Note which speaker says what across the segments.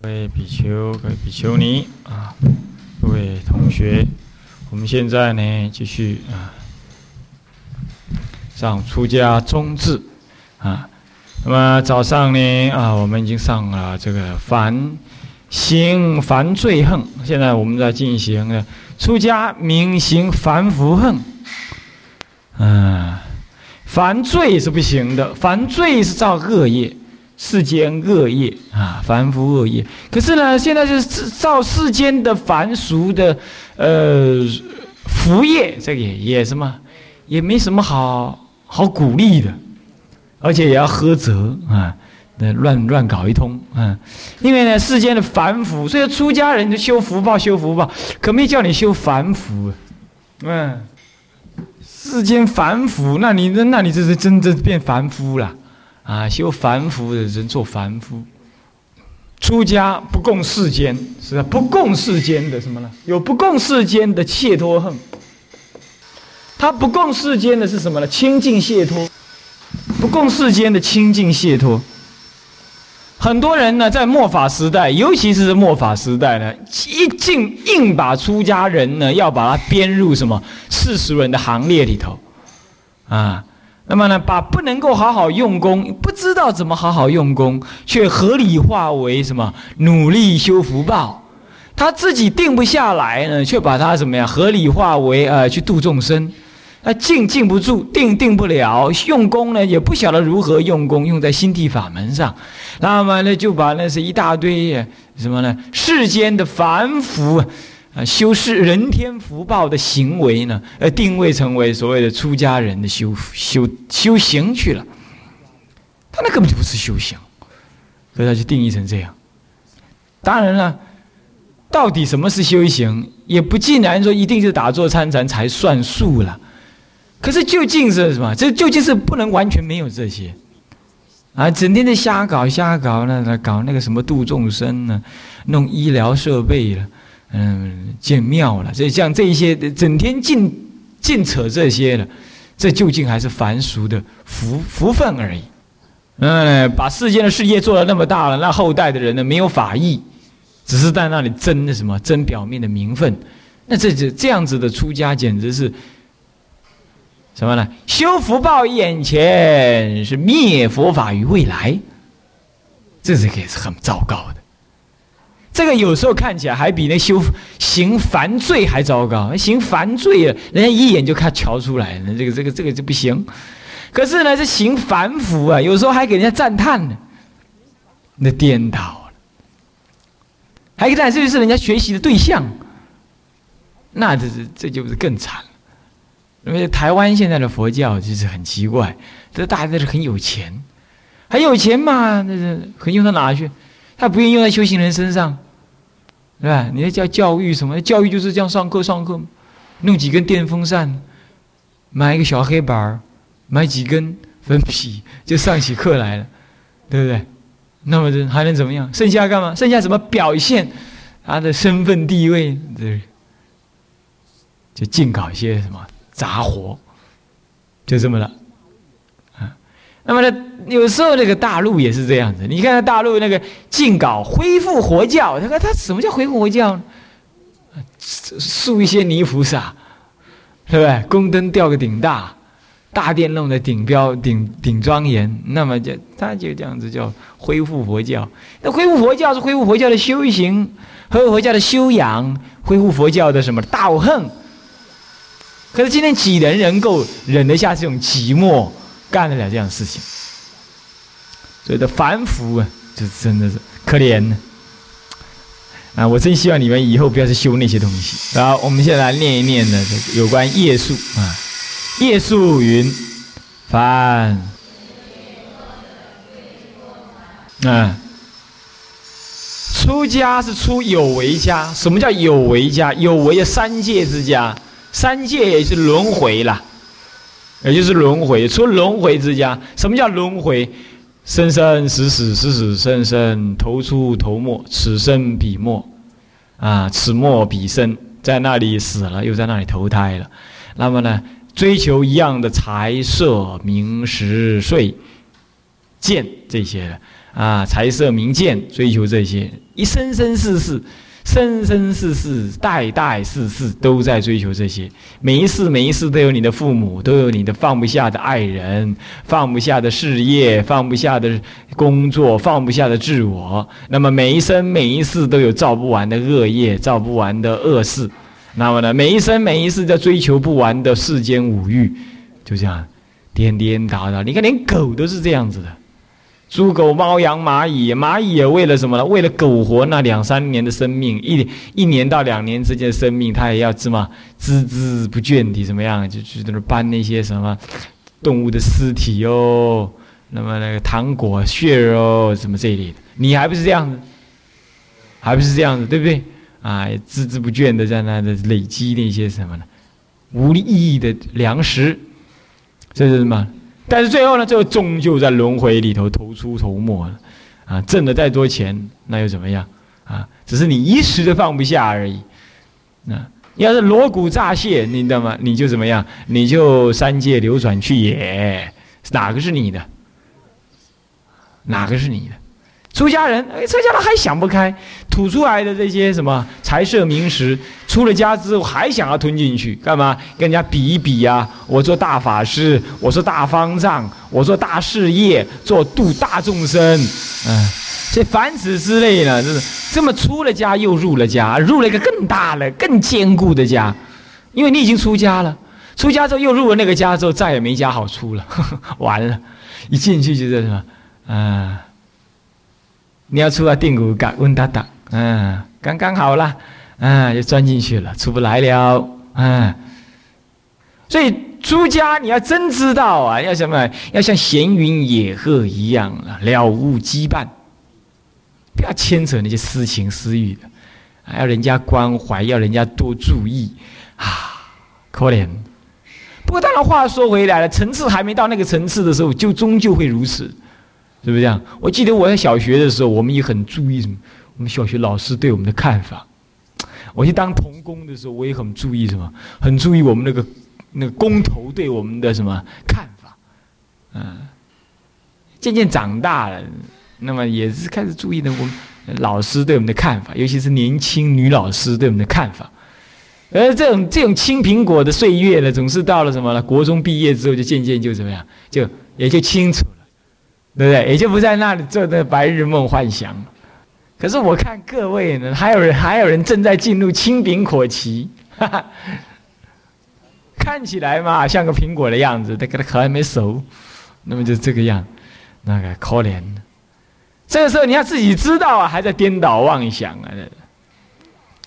Speaker 1: 各位比丘、各位比丘尼啊，各位同学，我们现在呢继续啊上出家宗志啊。那么早上呢啊，我们已经上了这个凡行凡罪恨，现在我们在进行呢出家明行凡福恨。嗯，凡罪是不行的，凡罪是造恶业。世间恶业啊，凡夫恶业。可是呢，现在就是造世间的凡俗的，呃，福业，这个也也什么，也没什么好好鼓励的，而且也要呵责啊，那乱乱搞一通啊。因为呢，世间的凡福，所以出家人就修福报，修福报，可没叫你修凡福，嗯，世间凡福，那你那那你这是真正变凡夫了。啊，修凡夫的人做凡夫，出家不共世间，是吧？不共世间的什么呢？有不共世间的切脱恨。他不共世间的是什么呢？清净解脱，不共世间的清净解脱。很多人呢，在末法时代，尤其是末法时代呢，一进硬把出家人呢，要把他编入什么世俗人的行列里头，啊。那么呢，把不能够好好用功，不知道怎么好好用功，却合理化为什么？努力修福报，他自己定不下来呢，却把他怎么样？合理化为呃去度众生，他静静不住，定定不了，用功呢也不晓得如何用功，用在心地法门上，那么呢就把那是一大堆什么呢？世间的凡夫。啊，修饰人天福报的行为呢，呃，定位成为所谓的出家人的修修修行去了。他那根本就不是修行，所以他就定义成这样。当然了，到底什么是修行，也不尽然说一定是打坐参禅才算数了。可是究竟是什么？这究竟是不能完全没有这些啊！整天在瞎搞瞎搞呢，搞那个什么度众生呢，弄医疗设备了。嗯，建庙了，所以像这一些整天净净扯这些的，这究竟还是凡俗的福福分而已。嗯，把世间的事业做得那么大了，那后代的人呢，没有法义，只是在那里争的什么争表面的名分，那这这这样子的出家，简直是什么呢？修福报眼前，是灭佛法于未来，这是个是很糟糕的。这个有时候看起来还比那修行犯罪还糟糕，行犯罪啊，人家一眼就看瞧出来了，这个这个这个就不行。可是呢，这行凡夫啊，有时候还给人家赞叹呢，那颠倒了，还赞这就是人家学习的对象，那这是这就是更惨了。因为台湾现在的佛教就是很奇怪，这大家都是很有钱，很有钱嘛，那是可以用到哪去？他不愿意用在修行人身上。对吧？你那叫教育什么？教育就是这样上课上课，弄几根电风扇，买一个小黑板，买几根粉笔，就上起课来了，对不对？那么这还能怎么样？剩下干嘛？剩下怎么表现他的身份地位？对，就净搞一些什么杂活，就这么了。那么呢，有时候那个大陆也是这样子。你看大陆那个禁搞恢复佛教，他说他什么叫恢复佛教呢？塑一些泥菩萨，对不对？宫灯吊个顶大，大殿弄得顶标顶顶庄严，那么就他就这样子叫恢复佛教。那恢复佛教是恢复佛教的修行，恢复佛教的修养，恢复佛教的什么道恨？可是今天几人能够忍得下这种寂寞？干得了这样的事情，所以的凡夫啊，就真的是可怜呢。啊，我真希望你们以后不要去修那些东西。然后，我们现在来念一念呢，有关夜宿啊。夜宿云：凡啊，出家是出有为家。什么叫有为家？有为的三界之家，三界也是轮回了。也就是轮回，出轮回之家。什么叫轮回？生生死死，死死生生，头出头没，此生彼没，啊，此没彼生，在那里死了，又在那里投胎了。那么呢，追求一样的财色名食睡见这些啊，财色名见，追求这些，一生生世世。生生世世，代代世世都在追求这些。每一世每一世都有你的父母，都有你的放不下的爱人，放不下的事业，放不下的工作，放不下的自我。那么每一生每一世都有造不完的恶业，造不完的恶事。那么呢，每一生每一世在追求不完的世间五欲，就这样颠颠倒倒。你看，连狗都是这样子的。猪狗猫羊蚂蚁，蚂蚁也为了什么呢？为了苟活那两三年的生命，一一年到两年之间的生命，它也要什么孜孜不倦地怎么样？就去在那搬那些什么动物的尸体哦，那么那个糖果血肉，什么这一类的，你还不是这样子？还不是这样子，对不对？啊，孜孜不倦的在那的累积那些什么呢？无意义的粮食，这是什么？但是最后呢，最后终究在轮回里头投出头没了，啊，挣了再多钱，那又怎么样？啊，只是你一时的放不下而已。那要是锣鼓乍泄，你知道吗？你就怎么样？你就三界流转去也，哪个是你的？哪个是你的？出家人，哎，出家人还想不开，吐出来的这些什么财色名食，出了家之后还想要吞进去，干嘛？跟人家比一比呀！我做大法师，我做大方丈，我做大事业，做度大众生，嗯，这凡此之类呢，就是这么出了家又入了家，入了一个更大的、更坚固的家，因为你已经出家了，出家之后又入了那个家之后，再也没家好出了，完了，一进去就是什么，啊。你你要出来定骨感温哒哒，嗯，刚刚好了，嗯，就钻进去了，出不来了，嗯。所以出家你要真知道啊，要什么？要像闲云野鹤一样啊，了无羁绊，不要牵扯那些私情私欲的，要人家关怀，要人家多注意啊，可怜。不过当然话说回来了，层次还没到那个层次的时候，就终究会如此。是不是这样？我记得我在小学的时候，我们也很注意什么？我们小学老师对我们的看法。我去当童工的时候，我也很注意什么？很注意我们那个那个工头对我们的什么看法？嗯，渐渐长大了，那么也是开始注意的我们老师对我们的看法，尤其是年轻女老师对我们的看法。而这种这种青苹果的岁月呢，总是到了什么呢？国中毕业之后，就渐渐就怎么样？就也就清楚。对不对？也就不在那里做那白日梦幻想。可是我看各位呢，还有人还有人正在进入青苹果期，看起来嘛像个苹果的样子，但可还没熟，那么就这个样，那个可怜。这个时候你要自己知道啊，还在颠倒妄想啊。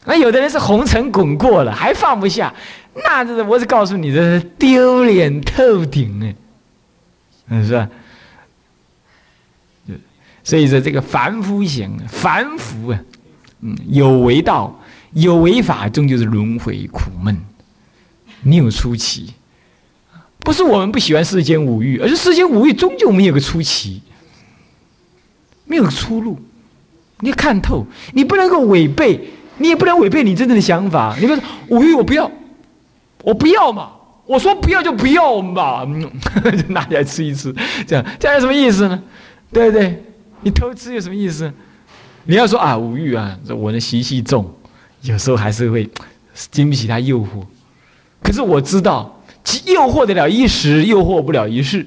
Speaker 1: 那有的人是红尘滚过了，还放不下，那这我是告诉你，这是丢脸透顶哎，嗯，是吧？所以说，这个凡夫行，凡夫啊，嗯，有为道，有为法，终究是轮回苦闷。你有出奇，不是我们不喜欢世间五欲，而是世间五欲终究没有个出奇，没有出路。你要看透，你不能够违背，你也不能违背你真正的想法。你比如说五欲，我不要，我不要嘛，我说不要就不要嘛，就拿起来吃一吃，这样这样有什么意思呢？对不对？你偷吃有什么意思？你要说啊，无欲啊，我的习气重，有时候还是会经不起他诱惑。可是我知道，诱惑得了一时，诱惑不了一世。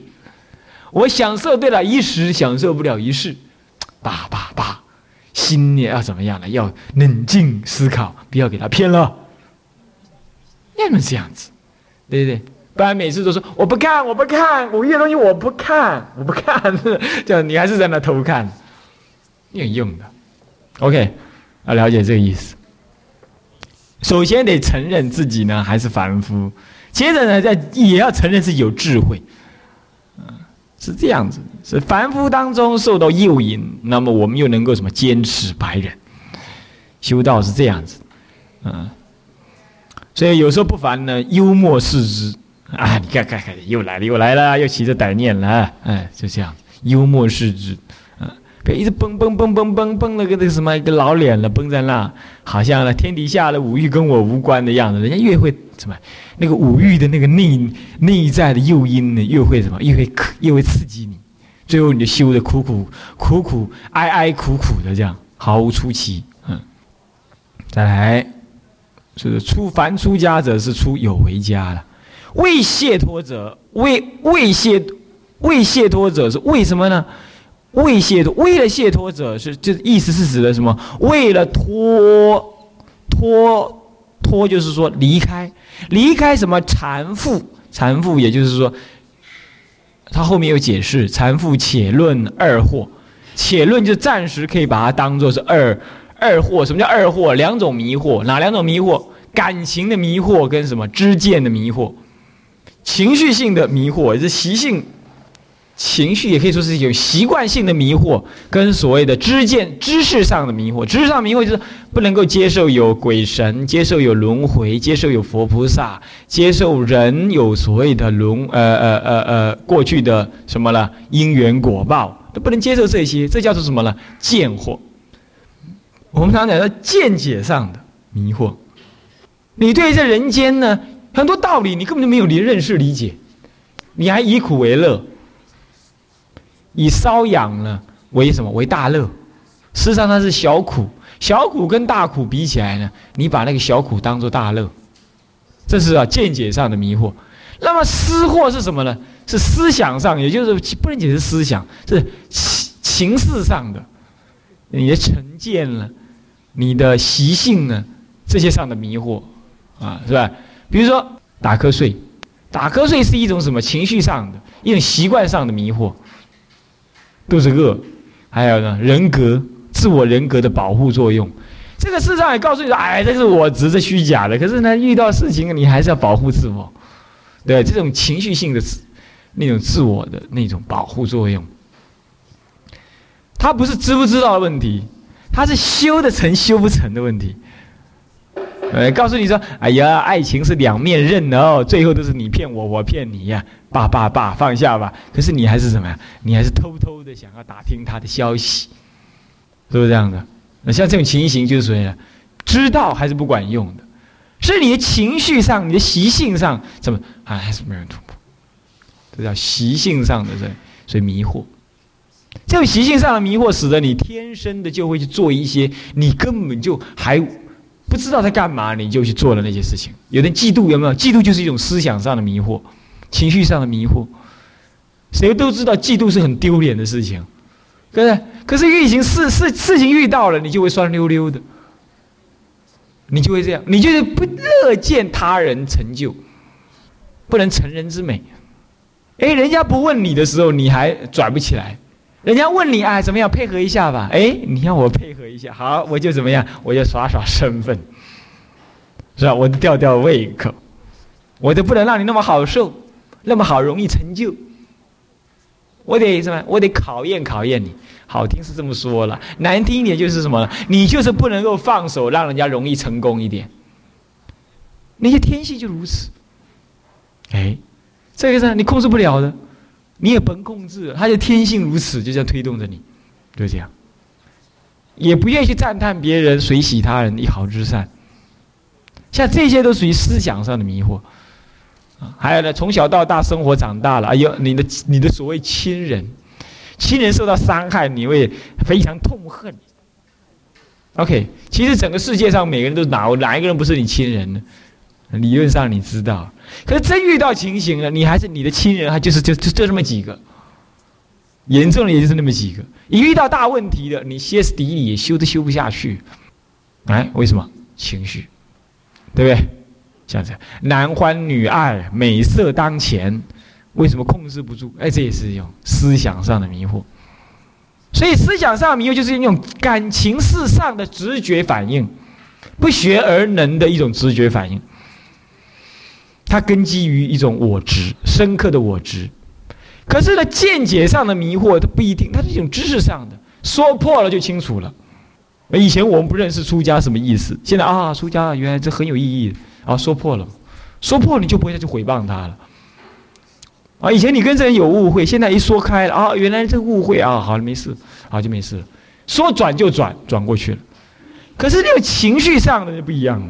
Speaker 1: 我享受得了一时，享受不了一世。叭叭叭，心念要怎么样呢？要冷静思考，不要给他骗了。要么这样子，对不对？不然每次都说我不看，我不看，五月东西我不看，我不看，这样你还是在那偷看，很用的。OK，要了解这个意思。首先得承认自己呢还是凡夫，接着呢再也要承认自己有智慧，嗯，是这样子。是凡夫当中受到诱引，那么我们又能够什么坚持白忍？修道是这样子，嗯，所以有时候不凡呢，幽默视之。啊！你看看看，又来了，又来了，又起着歹念了，哎，就这样，幽默视之，啊，别一直蹦蹦蹦蹦蹦蹦了个那个什么一个老脸了，蹦在那，好像呢天底下的五欲跟我无关的样子。人家越会什么，那个五欲的那个内内在的诱因呢，越会什么，越会，越会刺激你，最后你就修的苦苦苦苦哀哀苦苦的这样，毫无出奇。嗯，再来，就是出凡出家者是出有为家了，未解脱者未未解未解脱者是为什么呢？未解脱为了解脱者是这意思是指的什么？为了脱脱脱就是说离开离开什么缠缚缠缚，也就是说。他后面有解释，残复且论二惑，且论就暂时可以把它当做是二二惑。什么叫二惑？两种迷惑，哪两种迷惑？感情的迷惑跟什么知见的迷惑，情绪性的迷惑，也是习性。情绪也可以说是有习惯性的迷惑，跟所谓的知见、知识上的迷惑。知识上迷惑就是不能够接受有鬼神，接受有轮回，接受有佛菩萨，接受人有所谓的轮呃呃呃呃过去的什么了因缘果报，都不能接受这些，这叫做什么呢？见惑。我们常讲的见解上的迷惑，你对这人间呢很多道理你根本就没有理认识理解，你还以苦为乐。以瘙痒呢为什么为大乐？事实上它是小苦，小苦跟大苦比起来呢，你把那个小苦当做大乐，这是啊见解上的迷惑。那么思惑是什么呢？是思想上，也就是不能解释思想，是情情事上的，你的成见了，你的习性呢，这些上的迷惑啊，是吧？比如说打瞌睡，打瞌睡是一种什么情绪上的一种习惯上的迷惑。肚子饿，还有呢，人格、自我人格的保护作用，这个事实上也告诉你说，哎，这是我值是虚假的。可是呢，遇到事情你还是要保护自我，对这种情绪性的那种自我的那种保护作用，他不是知不知道的问题，他是修得成修不成的问题。呃，告诉你说，哎呀，爱情是两面刃的哦，最后都是你骗我，我骗你呀，爸爸爸，放下吧。可是你还是什么呀？你还是偷偷的想要打听他的消息，是不是这样的？那像这种情形就是说呢，知道还是不管用的，是你的情绪上、你的习性上怎么还还是没人突破？这叫习性上的人所以迷惑，这种习性上的迷惑，使得你天生的就会去做一些你根本就还。不知道在干嘛，你就去做了那些事情。有的嫉妒有没有？嫉妒就是一种思想上的迷惑，情绪上的迷惑。谁都知道嫉妒是很丢脸的事情，对不对？可是遇情事事事情遇到了，你就会酸溜溜的，你就会这样，你就是不乐见他人成就，不能成人之美。哎，人家不问你的时候，你还拽不起来。人家问你哎怎么样配合一下吧？哎，你要我配合一下，好，我就怎么样，我就耍耍身份，是吧？我吊吊胃口，我就不能让你那么好受，那么好容易成就。我得什么？我得考验考验你。好听是这么说了，难听一点就是什么？你就是不能够放手，让人家容易成功一点。那些天性就如此。哎，这个是你控制不了的。你也甭控制，他就天性如此，就这样推动着你，就这样。也不愿意去赞叹别人，随喜他人一毫之善。像这些都属于思想上的迷惑。还有呢，从小到大生活长大了，哎呦，你的你的所谓亲人，亲人受到伤害，你会非常痛恨。OK，其实整个世界上每个人都哪哪一个人不是你亲人呢？理论上你知道。可是真遇到情形了，你还是你的亲人，还就是就就就这么几个，严重的也就是那么几个。一遇到大问题的，你歇斯底里也修都修不下去，哎，为什么？情绪，对不对？像这样，男欢女爱，美色当前，为什么控制不住？哎，这也是一种思想上的迷惑。所以思想上的迷惑就是一种感情事上的直觉反应，不学而能的一种直觉反应。它根基于一种我执，深刻的我执。可是呢，见解上的迷惑，它不一定，它是一种知识上的，说破了就清楚了。以前我们不认识出家什么意思，现在啊，出家原来这很有意义啊，说破了，说破你就不会再去诽谤他了。啊，以前你跟这人有误会，现在一说开了啊，原来这误会啊，好了，没事，好就没事了，说转就转，转过去了。可是那个情绪上的就不一样了。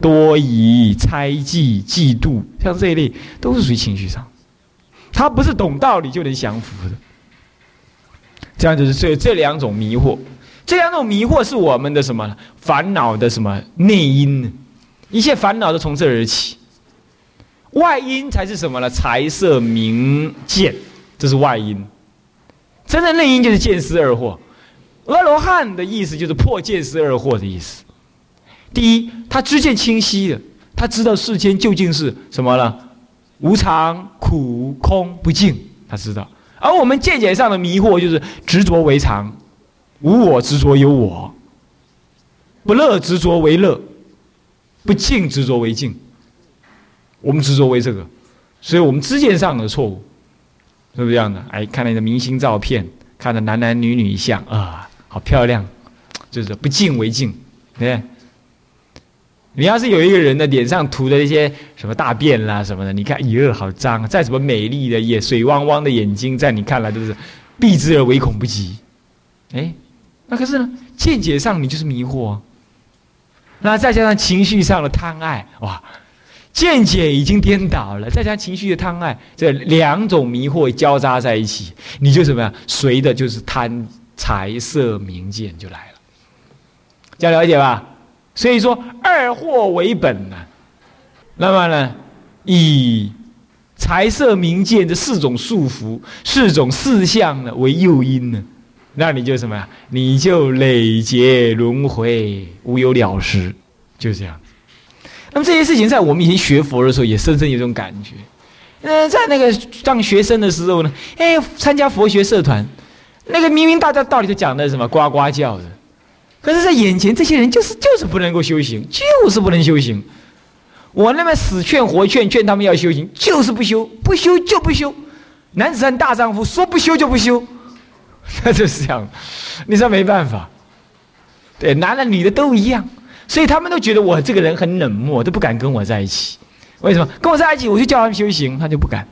Speaker 1: 多疑、猜忌、嫉妒，像这一类都是属于情绪上。他不是懂道理就能降服的。这样子是这这两种迷惑，这两种迷惑是我们的什么烦恼的什么内因呢？一切烦恼都从这儿起，外因才是什么呢？财色名见，这是外因。真正内因就是见思二惑。阿罗汉的意思就是破见思二惑的意思。第一，他知见清晰的，他知道世间究竟是什么了？无常、苦、空、不净，他知道。而我们见解上的迷惑就是执着为常，无我执着有我，不乐执着为乐，不净执着为净。我们执着为这个，所以我们知见上的错误，是不是这样的？哎，看那个明星照片，看的男男女女像啊，好漂亮，就是不净为净，对。你要是有一个人的脸上涂的一些什么大便啦什么的，你看，哟，好脏！再怎么美丽的也，水汪汪的眼睛，在你看来都是避之而唯恐不及。哎，那可是呢，见解上你就是迷惑，那再加上情绪上的贪爱，哇，见解已经颠倒了，再加上情绪的贪爱，这两种迷惑交杂在一起，你就什么呀？随的就是贪财色名见就来了，这样了解吧？所以说，二货为本呢，那么呢，以财色名见这四种束缚、四种四相呢为诱因呢，那你就什么呀？你就累劫轮回，无有了时，就这样。那么这些事情，在我们以前学佛的时候，也深深有种感觉。嗯，在那个当学生的时候呢，哎，参加佛学社团，那个明明大家道理都讲的什么呱呱叫的。可是，在眼前，这些人就是就是不能够修行，就是不能修行。我那么死劝活劝，劝他们要修行，就是不修，不修就不修。男子汉大丈夫，说不修就不修，那就是这样。你说没办法，对，男的女的都一样，所以他们都觉得我这个人很冷漠，都不敢跟我在一起。为什么？跟我在一起，我就叫他们修行，他就不敢。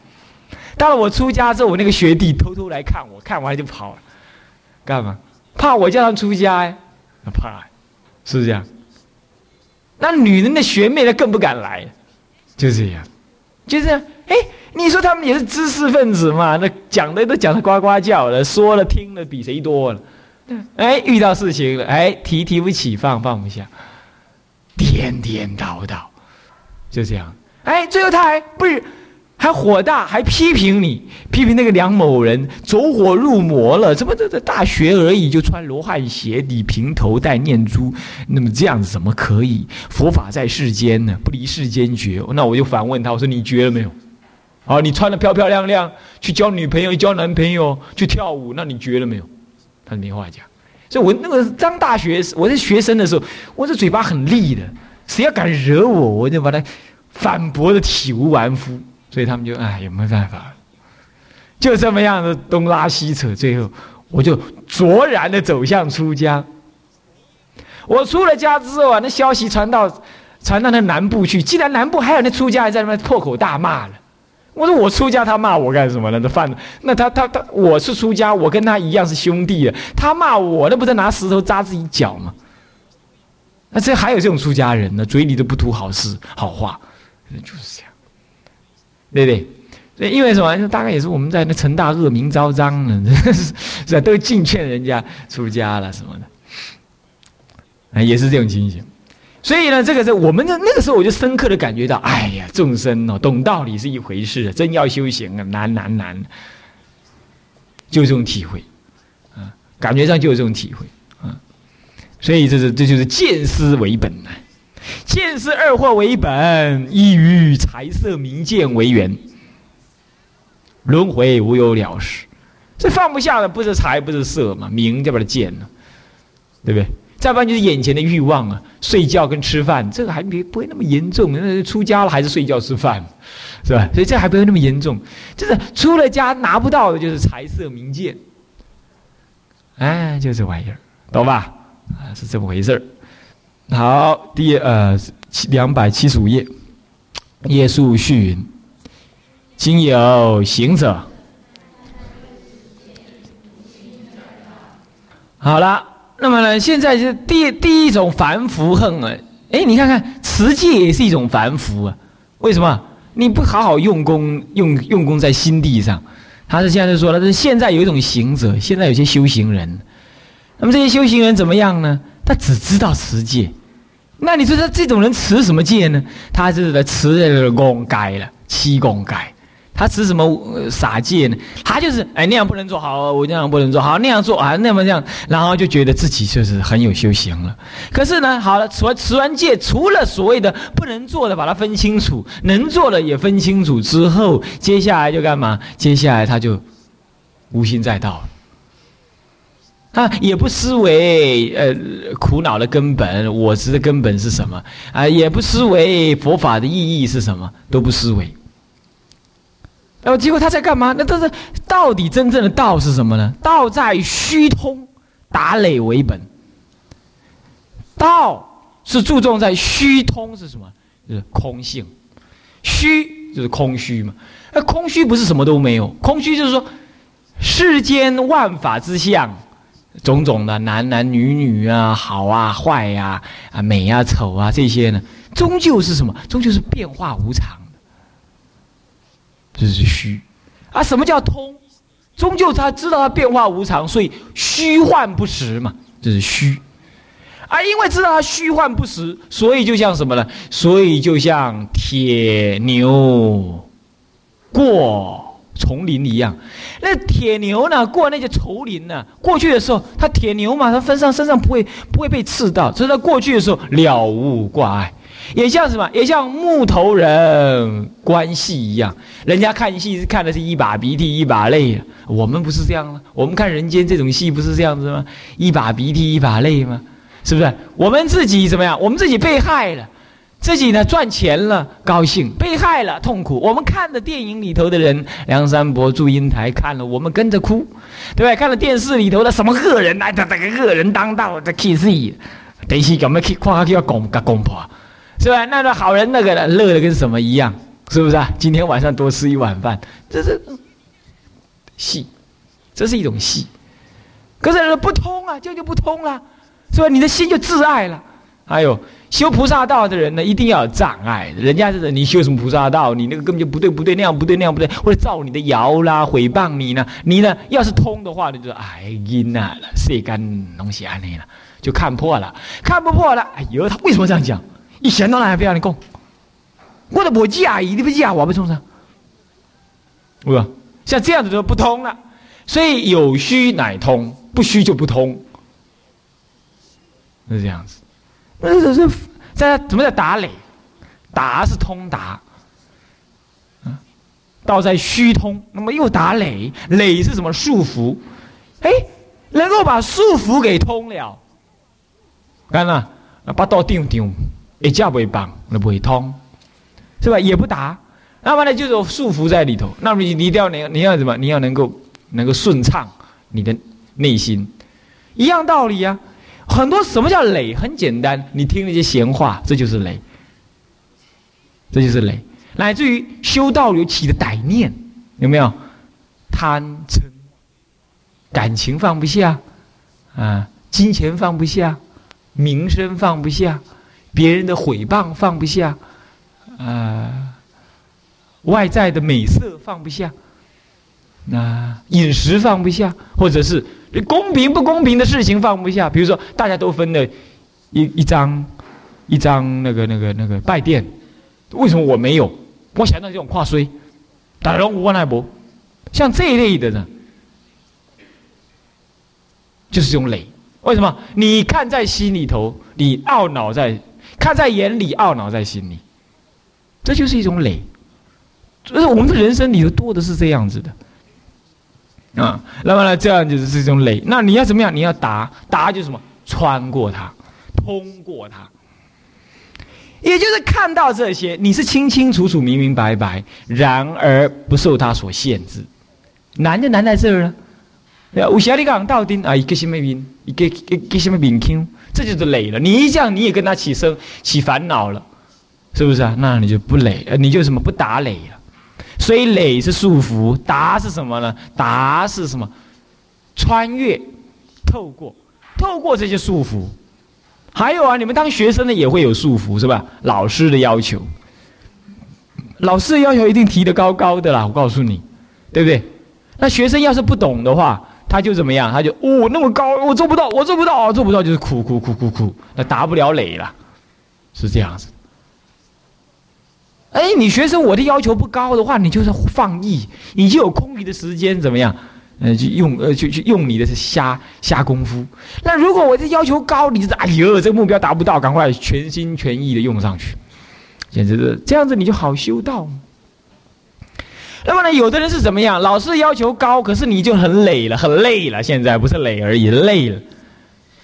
Speaker 1: 到了我出家之后，我那个学弟偷偷来看我，看完就跑了，干嘛？怕我叫他们出家呀。怕，是不是这样？那女人的学妹呢，更不敢来，就这样，就这样。哎，你说他们也是知识分子嘛？那讲的都讲的呱呱叫了，说了听了比谁多了。哎，遇到事情了，哎，提提不起，放放不下，颠颠倒倒，就这样。哎，最后他还不是。还火大，还批评你，批评那个梁某人走火入魔了。怎么这这大学而已，就穿罗汉鞋，底平头，戴念珠，那么这样子怎么可以？佛法在世间呢，不离世间绝。那我就反问他，我说你绝了没有？啊，你穿的漂漂亮亮去交女朋友、交男朋友、去跳舞，那你绝了没有？他没话讲。所以我那个张大学，我是学生的时候，我这嘴巴很利的，谁要敢惹我，我就把他反驳的体无完肤。所以他们就哎，有没有办法？就这么样的东拉西扯，最后我就卓然的走向出家。我出了家之后啊，那消息传到传到那南部去，既然南部还有那出家人在那边破口大骂了，我说我出家，他骂我干什么呢？那犯那他他他，我是出家，我跟他一样是兄弟啊，他骂我，那不是拿石头扎自己脚吗？那这还有这种出家人呢，嘴里都不吐好事好话，就是这样。对不对？所以因为什么？大概也是我们在那成大恶名昭彰呢，是吧？都尽劝人家出家了什么的，啊，也是这种情形。所以呢，这个是我们的那个时候，我就深刻的感觉到，哎呀，众生哦，懂道理是一回事，真要修行啊，难难难，就这种体会，啊，感觉上就有这种体会，啊，所以这是这就是见思为本呢。见是二货为本，依于财色名见为缘，轮回无有了时。这放不下的不是财，不是色嘛？名就把它见了，对不对？再不然就是眼前的欲望啊，睡觉跟吃饭，这个还没不会那么严重。那出家了还是睡觉吃饭，是吧？所以这还不会那么严重。就是出了家拿不到的就是财色名见，哎，就这玩意儿，懂吧？啊，是这么回事儿。好，第呃七两百七十五页，耶稣序云：今有行者。好了，那么呢，现在是第第一种凡夫恨啊！哎，你看看，持戒也是一种凡夫啊。为什么？你不好好用功，用用功在心地上。他是现在就说了，是现在有一种行者，现在有些修行人，那么这些修行人怎么样呢？他只知道持戒。那你说他这种人持什么戒呢？他是在持这个公戒了，七公戒。他持什么傻戒呢？他就是哎那样不能做好，我那样不能做好，那样做啊那么这样，然后就觉得自己就是很有修行了。可是呢，好了，持完持完戒，除了所谓的不能做的，把它分清楚，能做的也分清楚之后，接下来就干嘛？接下来他就无心再道了。啊，也不思维呃苦恼的根本，我执的根本是什么啊？也不思维佛法的意义是什么，都不思维。然后结果他在干嘛？那他是到底真正的道是什么呢？道在虚通，打垒为本。道是注重在虚通是什么？就是空性，虚就是空虚嘛。那空虚不是什么都没有，空虚就是说世间万法之相，种种的男男女女啊，好啊坏呀，啊美啊丑啊这些呢，终究是什么？终究是变化无常。这是虚，啊，什么叫通？终究他知道它变化无常，所以虚幻不实嘛，这是虚。啊，因为知道它虚幻不实，所以就像什么呢？所以就像铁牛过丛林一样。那铁牛呢，过那些丛林呢，过去的时候，它铁牛嘛，它身上身上不会不会被刺到，所以它过去的时候了无挂碍。也像什么？也像木头人观戏一样，人家看戏是看的是一把鼻涕一把泪，我们不是这样吗？我们看人间这种戏不是这样子吗？一把鼻涕一把泪吗？是不是？我们自己怎么样？我们自己被害了，自己呢赚钱了高兴，被害了痛苦。我们看的电影里头的人，梁山伯、祝英台看了，我们跟着哭，对不对？看了电视里头的什么恶人来，他这个恶人当道的 kiss，等戏怎么去看下去要攻个攻破。是吧？那个好人那个乐的跟什么一样？是不是啊？今天晚上多吃一碗饭，这是戏，这是一种戏。可是不通啊，这就不通了，是吧？你的心就自爱了。还有修菩萨道的人呢，一定要有障碍。人家是你修什么菩萨道？你那个根本就不对，不对，那样不对，那样不对，或者造你的谣啦，诽谤你呢？你呢？要是通的话，你就哎呀了，世间东西安尼了，就看破了，看不破了。哎呦，他为什么这样讲？一想到哪不要你讲，我都不介意，你不介意我不冲上，是吧？像这样子就不通了，所以有虚乃通，不虚就不通，是这样子。那这是在怎么在打垒？打是通达，啊，道在虚通，那么又打垒，垒是什么束缚？哎，能够把束缚给通了，看了，把道定定。一架不会绑，那不会通，是吧？也不打，那么呢，就有束缚在里头。那么你你一定要你你要什么？你要能够能够顺畅你的内心，一样道理啊。很多什么叫累？很简单，你听那些闲话，这就是累，这就是累。乃至于修道有起的歹念，有没有？贪嗔，感情放不下，啊，金钱放不下，名声放不下。别人的毁谤放不下，啊，外在的美色放不下，那饮食放不下，或者是公平不公平的事情放不下。比如说，大家都分了一一张一张那个那个那个拜殿，为什么我没有？我想到这种跨衰，打龙无万奈博，像这一类的呢，就是这种累。为什么？你看在心里头，你懊恼在。看在眼里，懊恼在心里，这就是一种累。就是我们的人生里头多的是这样子的啊。那么呢，这样就是一种累。那你要怎么样？你要达达就是什么？穿过它，通过它。也就是看到这些，你是清清楚楚、明明白白，然而不受它所限制。难就难在这儿了。有啥你讲到底啊？一个什么名？一个一个什么名腔？这就是累了，你一这样，你也跟他起生起烦恼了，是不是啊？那你就不累，你就什么不打累了。所以累是束缚，达是什么呢？达是什么？穿越，透过，透过这些束缚。还有啊，你们当学生的也会有束缚，是吧？老师的要求，老师的要求一定提得高高的啦，我告诉你，对不对？那学生要是不懂的话，他就怎么样？他就哦，那么高，我做不到，我做不到，做不到就是哭哭哭哭哭，那达不了垒了，是这样子。哎，你学生我的要求不高的话，你就是放逸，你就有空余的时间怎么样？呃，就用呃，就去用你的是瞎瞎功夫。那如果我的要求高，你是哎呦，这个目标达不到，赶快全心全意的用上去，简直是这样子，你就好修道。那么呢，有的人是怎么样？老师要求高，可是你就很累了，很累了。现在不是累而已，累了，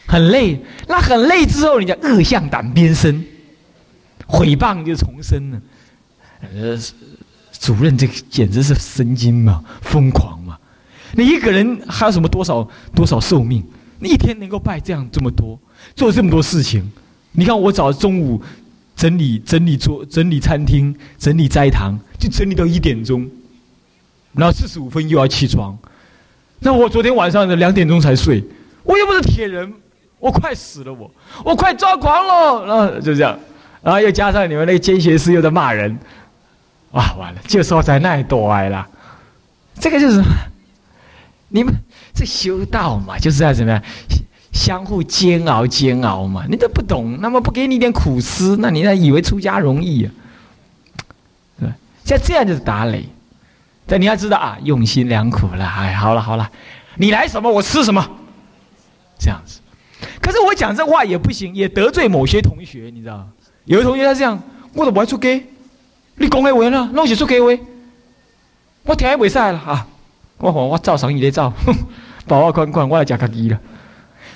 Speaker 1: 很累。那很累之后，你就恶向胆边生，毁谤就重生了。呃，主任这个简直是神经嘛，疯狂嘛！你一个人还有什么多少多少寿命？你一天能够拜这样这么多，做这么多事情？你看我早中午整理整理桌、整理餐厅、整理斋堂，就整理到一点钟。然后四十五分又要起床，那我昨天晚上的两点钟才睡，我又不是铁人，我快死了，我我快抓狂了，然后就这样，然后又加上你们那个监学师又在骂人，哇，完了，就说在那里多挨了，这个就是你们这修道嘛，就是要怎么样，相互煎熬煎熬嘛，你都不懂，那么不给你点苦思，那你那以为出家容易啊？对，像这样就是打雷。但你要知道啊，用心良苦了。哎，好了好了，你来什么我吃什么，这样子。可是我讲这话也不行，也得罪某些同学，你知道有的同学他这样，我都不爱出街，你讲的话呢，弄是出给话，我听也袂使了啊。我我我照常伊咧照，把我看看，我来加卡机了。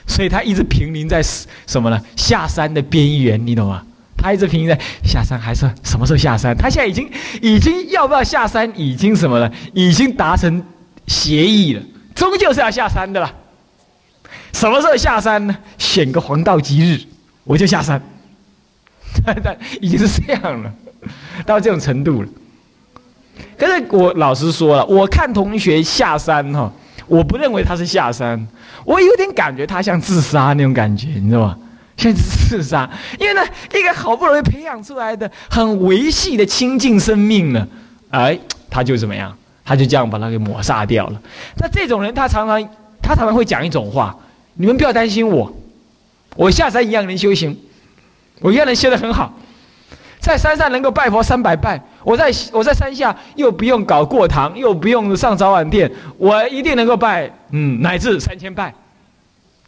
Speaker 1: 所以他一直濒临在什么呢？下山的边缘，你懂吗？他一直平在下山，还是什么时候下山？他现在已经已经要不要下山？已经什么了？已经达成协议了，终究是要下山的了。什么时候下山呢？选个黄道吉日，我就下山。他已经是这样了，到这种程度了。可是我老实说了，我看同学下山哈，我不认为他是下山，我有点感觉他像自杀那种感觉，你知道吗？像自杀，因为呢，一个好不容易培养出来的很维系的清净生命呢，哎，他就怎么样？他就这样把他给抹杀掉了。那这种人，他常常他常常会讲一种话：你们不要担心我，我下山一样能修行，我一样能修得很好，在山上能够拜佛三百拜，我在我在山下又不用搞过堂，又不用上早晚殿，我一定能够拜，嗯，乃至三千拜。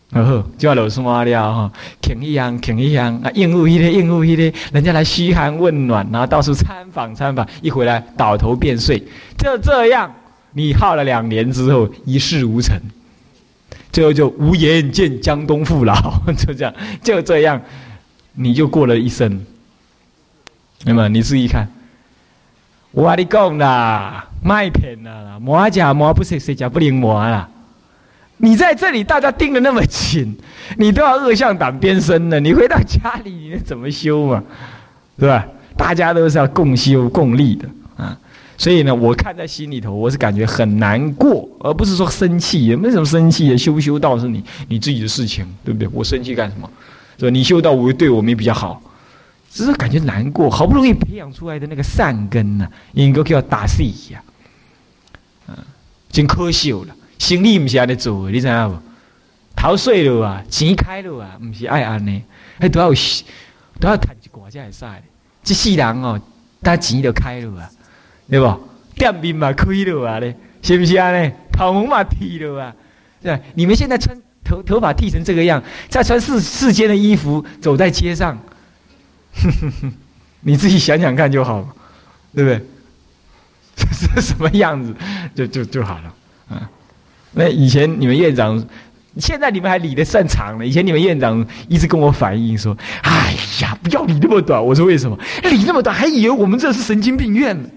Speaker 1: 然后就要落山了哈，停一样，停一样啊，应付一些，应付一些，人家来嘘寒问暖，然后到处参访参访，一回来倒头便睡，就这样，你耗了两年之后一事无成，最后就无颜见江东父老，就这样，就这样，你就过了一生。那么你注意看，我跟你讲啦，卖骗啦，磨假磨不识，谁家不灵磨啦。你在这里，大家盯得那么紧，你都要恶向胆边生了。你回到家里，你怎么修嘛？对吧？大家都是要共修共利的啊。所以呢，我看在心里头，我是感觉很难过，而不是说生气。也没什么生气的，修不修道是你你自己的事情，对不对？我生气干什么？是吧？你修道，我会对我们比较好，只是感觉难过。好不容易培养出来的那个善根呢，应该叫打碎一下，啊，真可惜了。生意唔是安尼做的，你知影无？头碎了啊，钱开了啊，唔是爱安尼，还都要都要赚一寡才会使。这世人哦，但钱就开了啊，对不？店面嘛开了啊咧，是不是安尼？头毛嘛剃了啊，对你们现在穿头头发剃成这个样，再穿世世间的衣服走在街上，哼哼哼你自己想想看就好，对不对？这 是什么样子，就就就好了，啊。那以前你们院长，现在你们还理得擅长呢。以前你们院长一直跟我反映说：“哎呀，不要理那么短。”我说：“为什么？理那么短，还以为我们这是神经病院呢。”